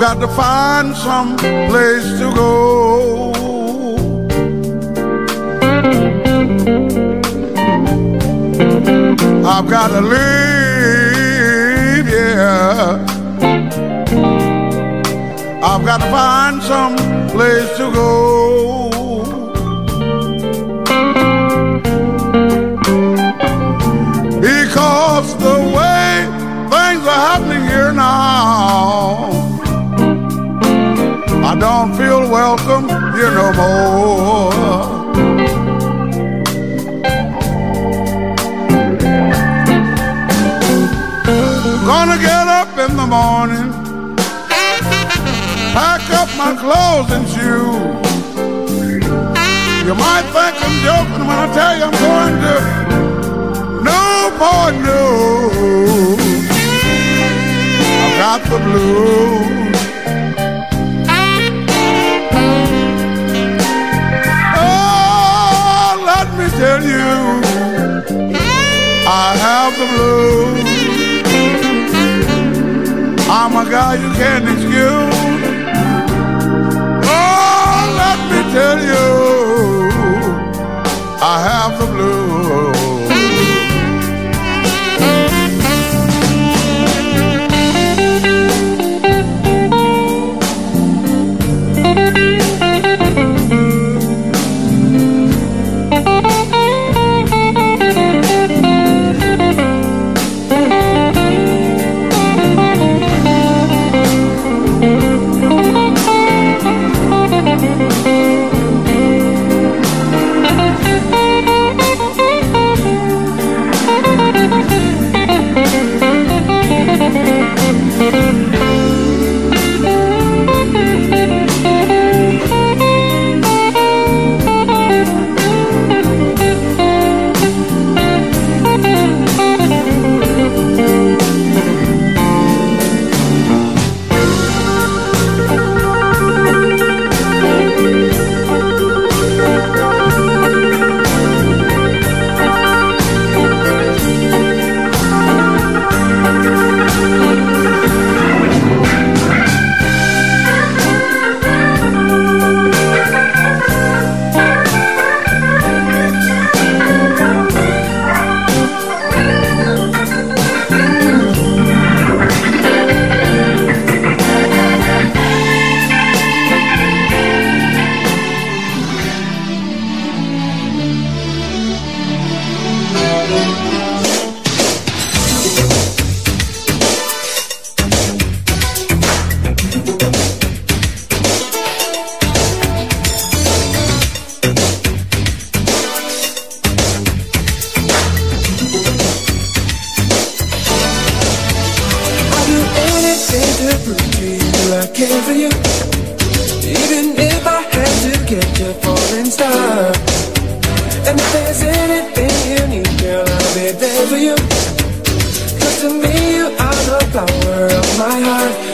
I've got to find some place to go. I've got to leave, yeah. I've got to find some you no more. Gonna get up in the morning, pack up my clothes and shoes. You might think I'm joking when I tell you I'm going to no more news. I got the blues. of the blues. I'm a guy you can't excuse. Oh, let me tell you, I have the blues. Even if I had to get you falling star. And if there's anything you need, girl, I'll be there for you. Cause to me, you are the power of my heart.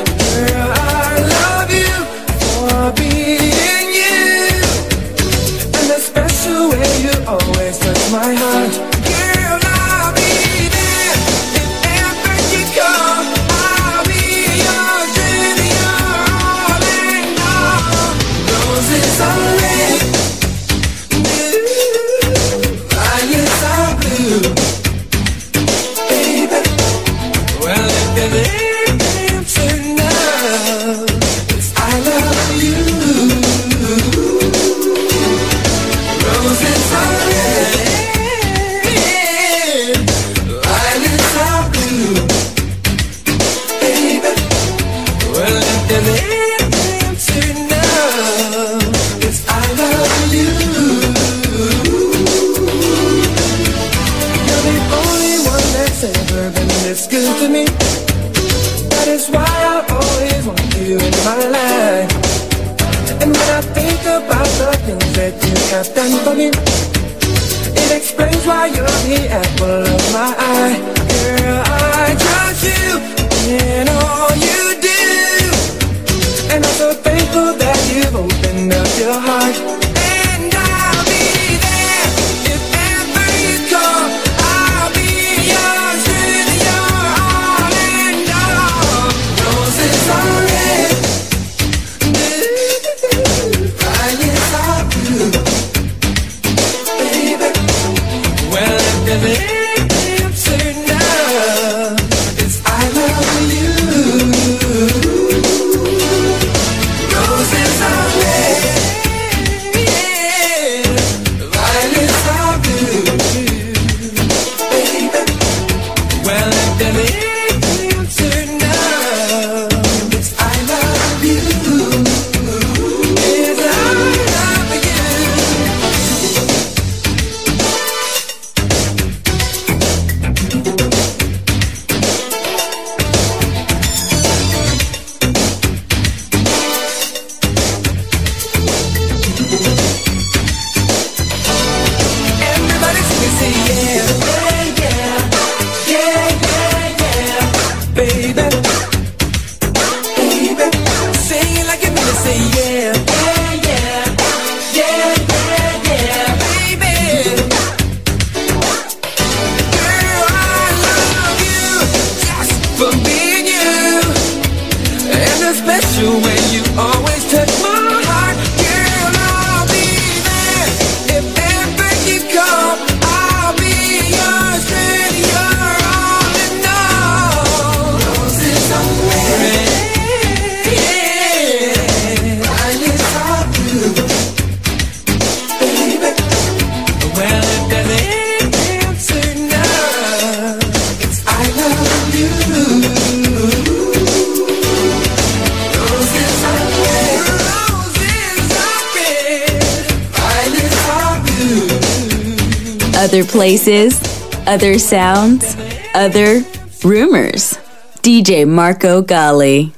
Other sounds, other rumors. DJ Marco Gally.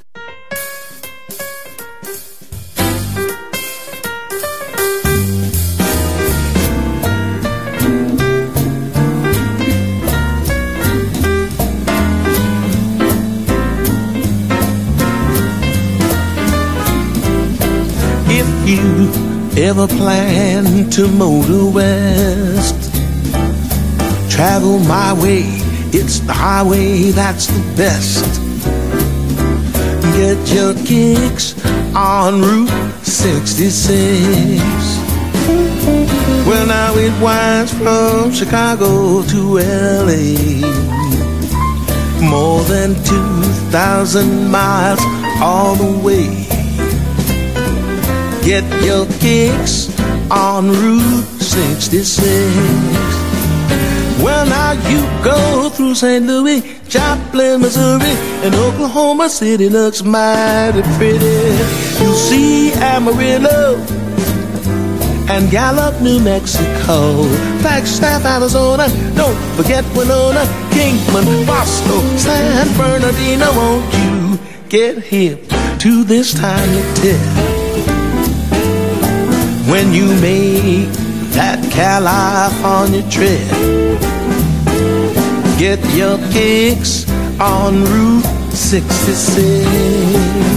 If you ever plan to motor west travel my way. It's the highway that's the best. Get your kicks on Route 66. Well, now it winds from Chicago to LA. More than 2,000 miles all the way. Get your kicks on Route 66. Well, now you go through St. Louis, Joplin, Missouri, and Oklahoma City looks mighty pretty. You see Amarillo and Gallup, New Mexico, Flagstaff, Arizona. Don't forget Winona, Kingman, Barstow, San Bernardino. Won't you get hip to this tiny tip when you make that California trip? Get your kicks on Route 66.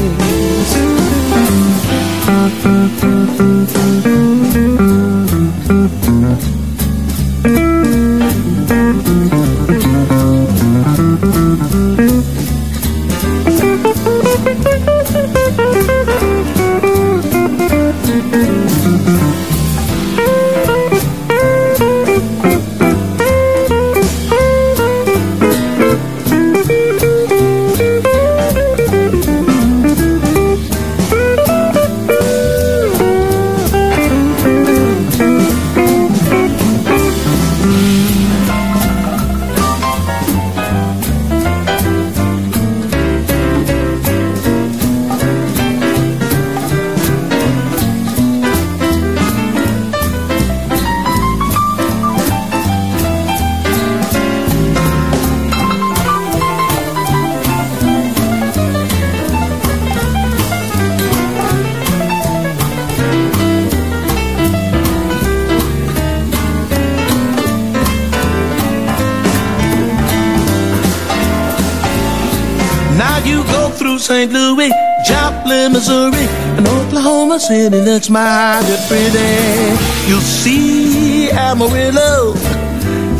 City looks mighty pretty. You'll see Amarillo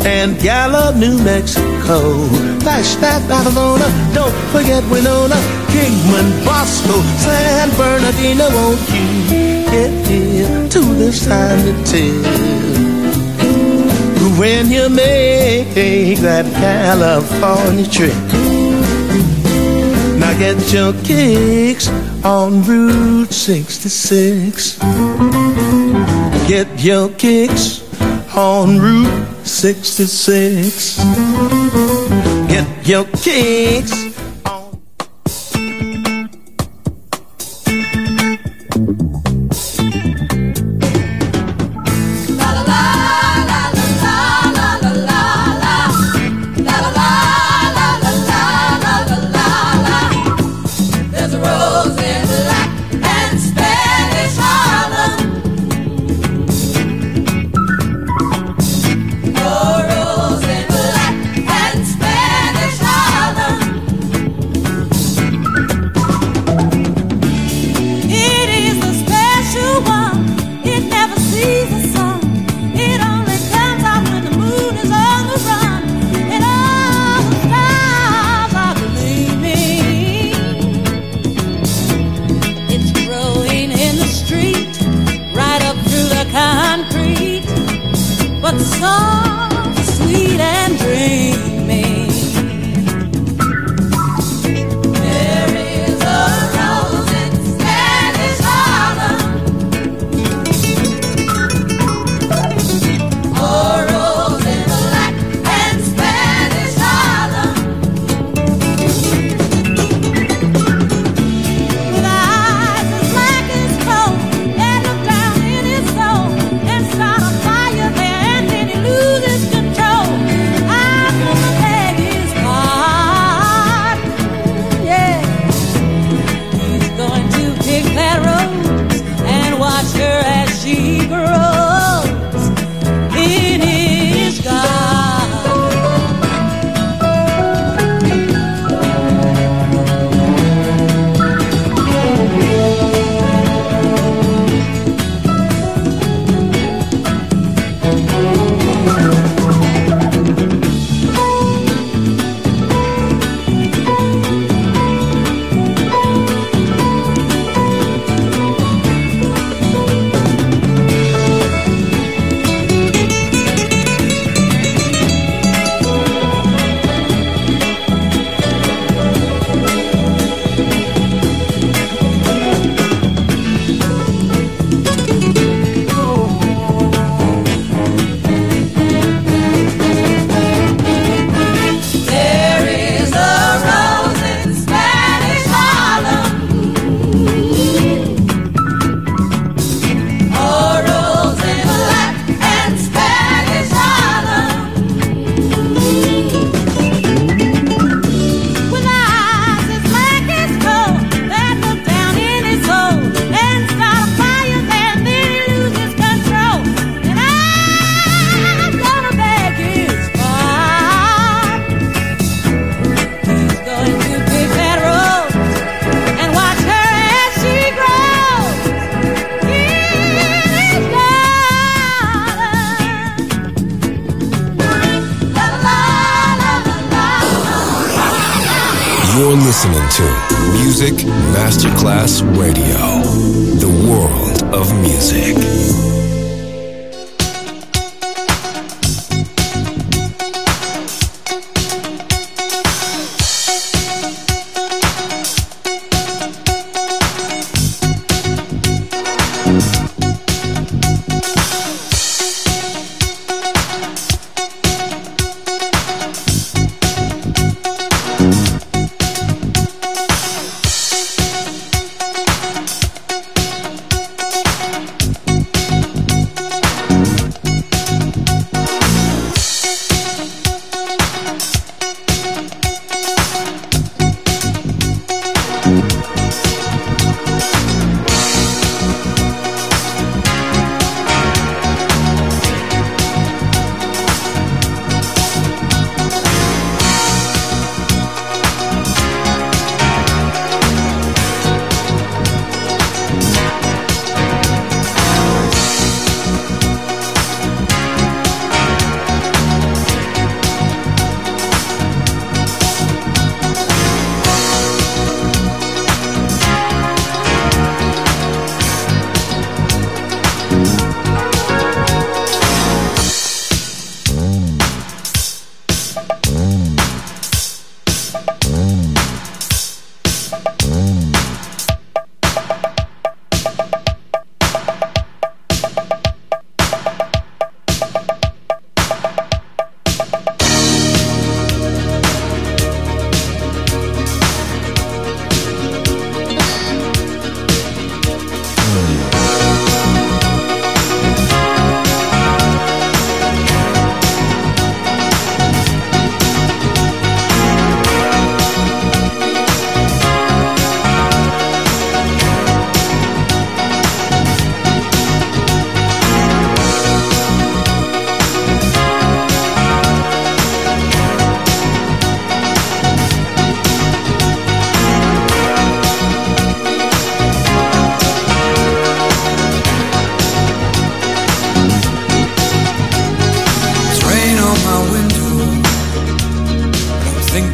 and Gallup, New Mexico. Flagstaff, Arizona, don't forget Winona, Kingman, Barstow, San Bernardino. Won't you get here to this tiny town? When you make that California trip, now get your kicks on Route 66. Get your kicks on Route 66. Get your kicks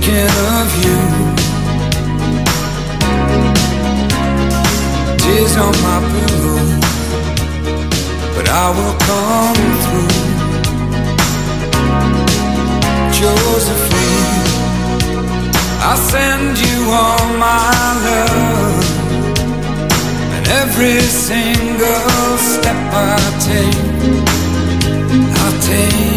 thinking of you. Tears on my pillow, but I will come through. Josephine, I send you all my love, and every single step I take, I take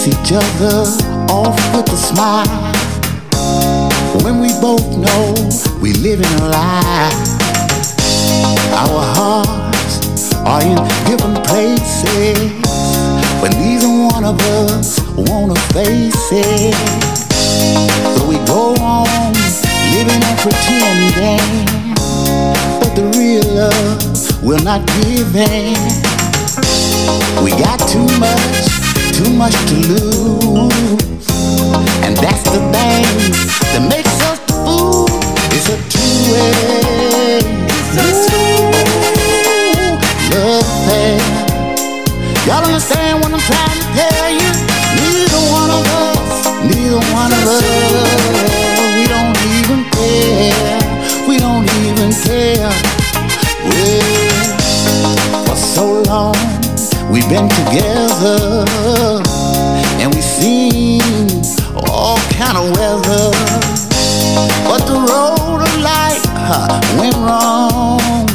Kiss each other off with a smile. When we both know we live in a lie. Our hearts are in different places. But neither one of us wanna face it. So we go on living and pretending. But the real love will not give in. We got too much, too much to lose. And that's the thing that makes us the fool. It's a two-way. Love affair. Y'all understand what I'm trying to tell you? Neither one of us, neither one of us, we don't even care. We don't even care. Well, been together, and we've seen all kind of weather. But the road of life huh, went wrong.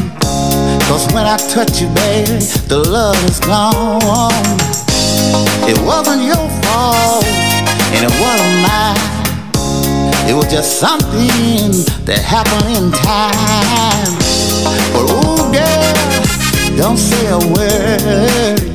Cause when I touch you, baby, the love is gone. It wasn't your fault, and it wasn't mine. It was just something that happened in time. But ooh, girl, don't say a word.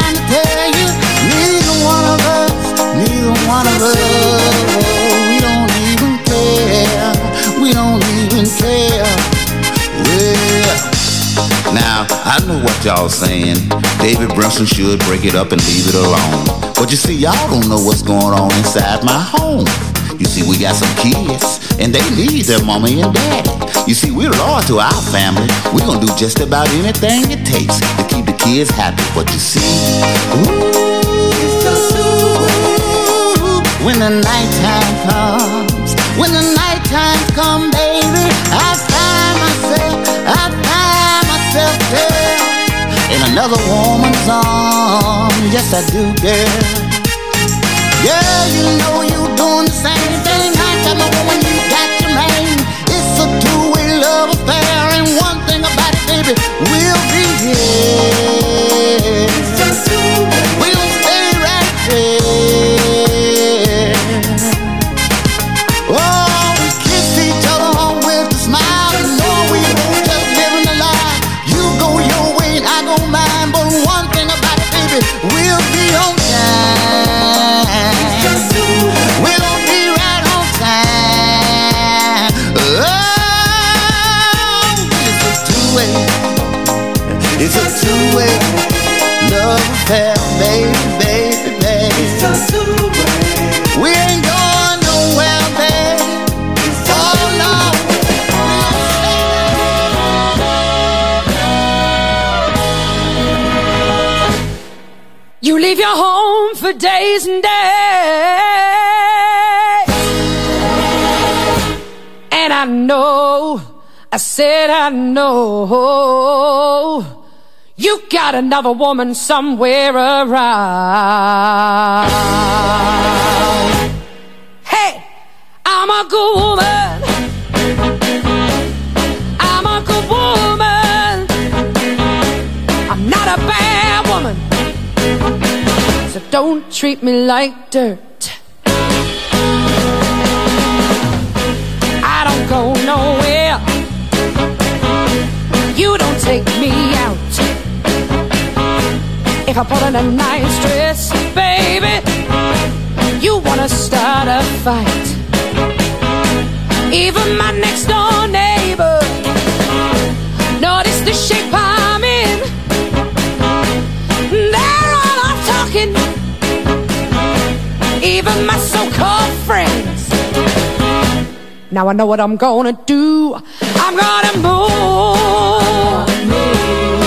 y'all saying. David Brunson should break it up and leave it alone. But you see, y'all don't know what's going on inside my home. You see, we got some kids, and they need their mommy and daddy. You see, we're loyal to our family. We're gonna do just about anything it takes to keep the kids happy. But you see, ooh, when the nighttime comes, when the nighttime comes, baby, I another woman's arm. Yes, I do, girl. Girl, you know you doing the same thing. I got my woman, you got your man. It's a two-way love affair, and one thing about it, baby, we'll leave your home for days and days. And I know, I said I know, you got another woman somewhere around. Hey, I'm a good woman. Don't treat me like dirt. I don't go nowhere. You don't take me out. If I put on a nice dress, baby, you wanna start a fight. Even my next door neighbor noticed the shape Even my so-called friends. Now I know what I'm gonna do. I'm gonna move. Away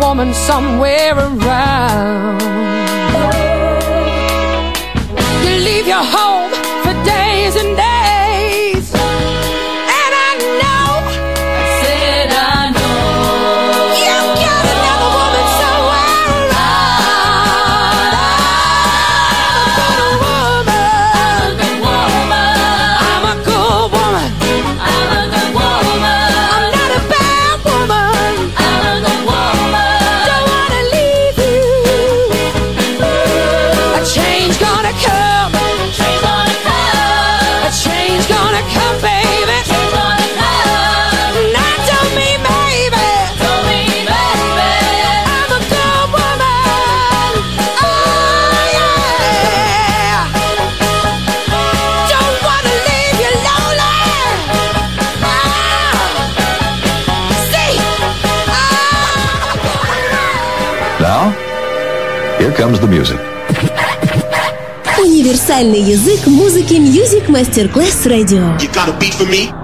woman somewhere around. You leave your home for days and days. Универсальный язык музыки Music Masterclass Radio. You got a beat for me?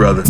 Brother.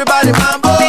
everybody mambo.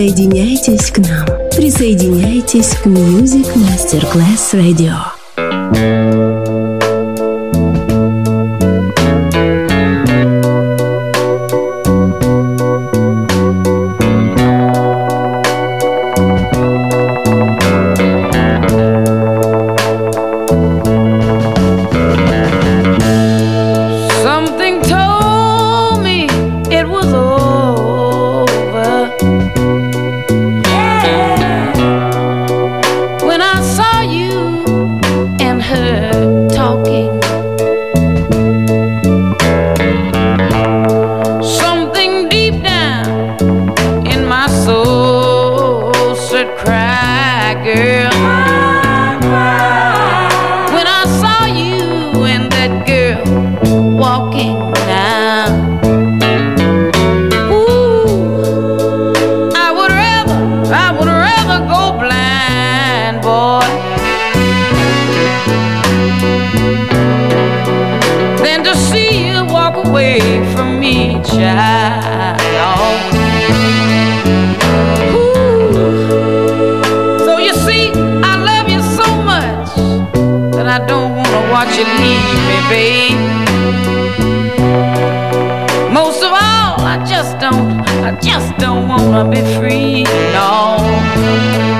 Присоединяйтесь к нам. Присоединяйтесь к Music Masterclass Radio. Than to see you walk away from me, child. Ooh. So you see, I love you so much that I don't wanna watch you leave me, babe. Most of all, I just don't, I just don't wanna be free, no.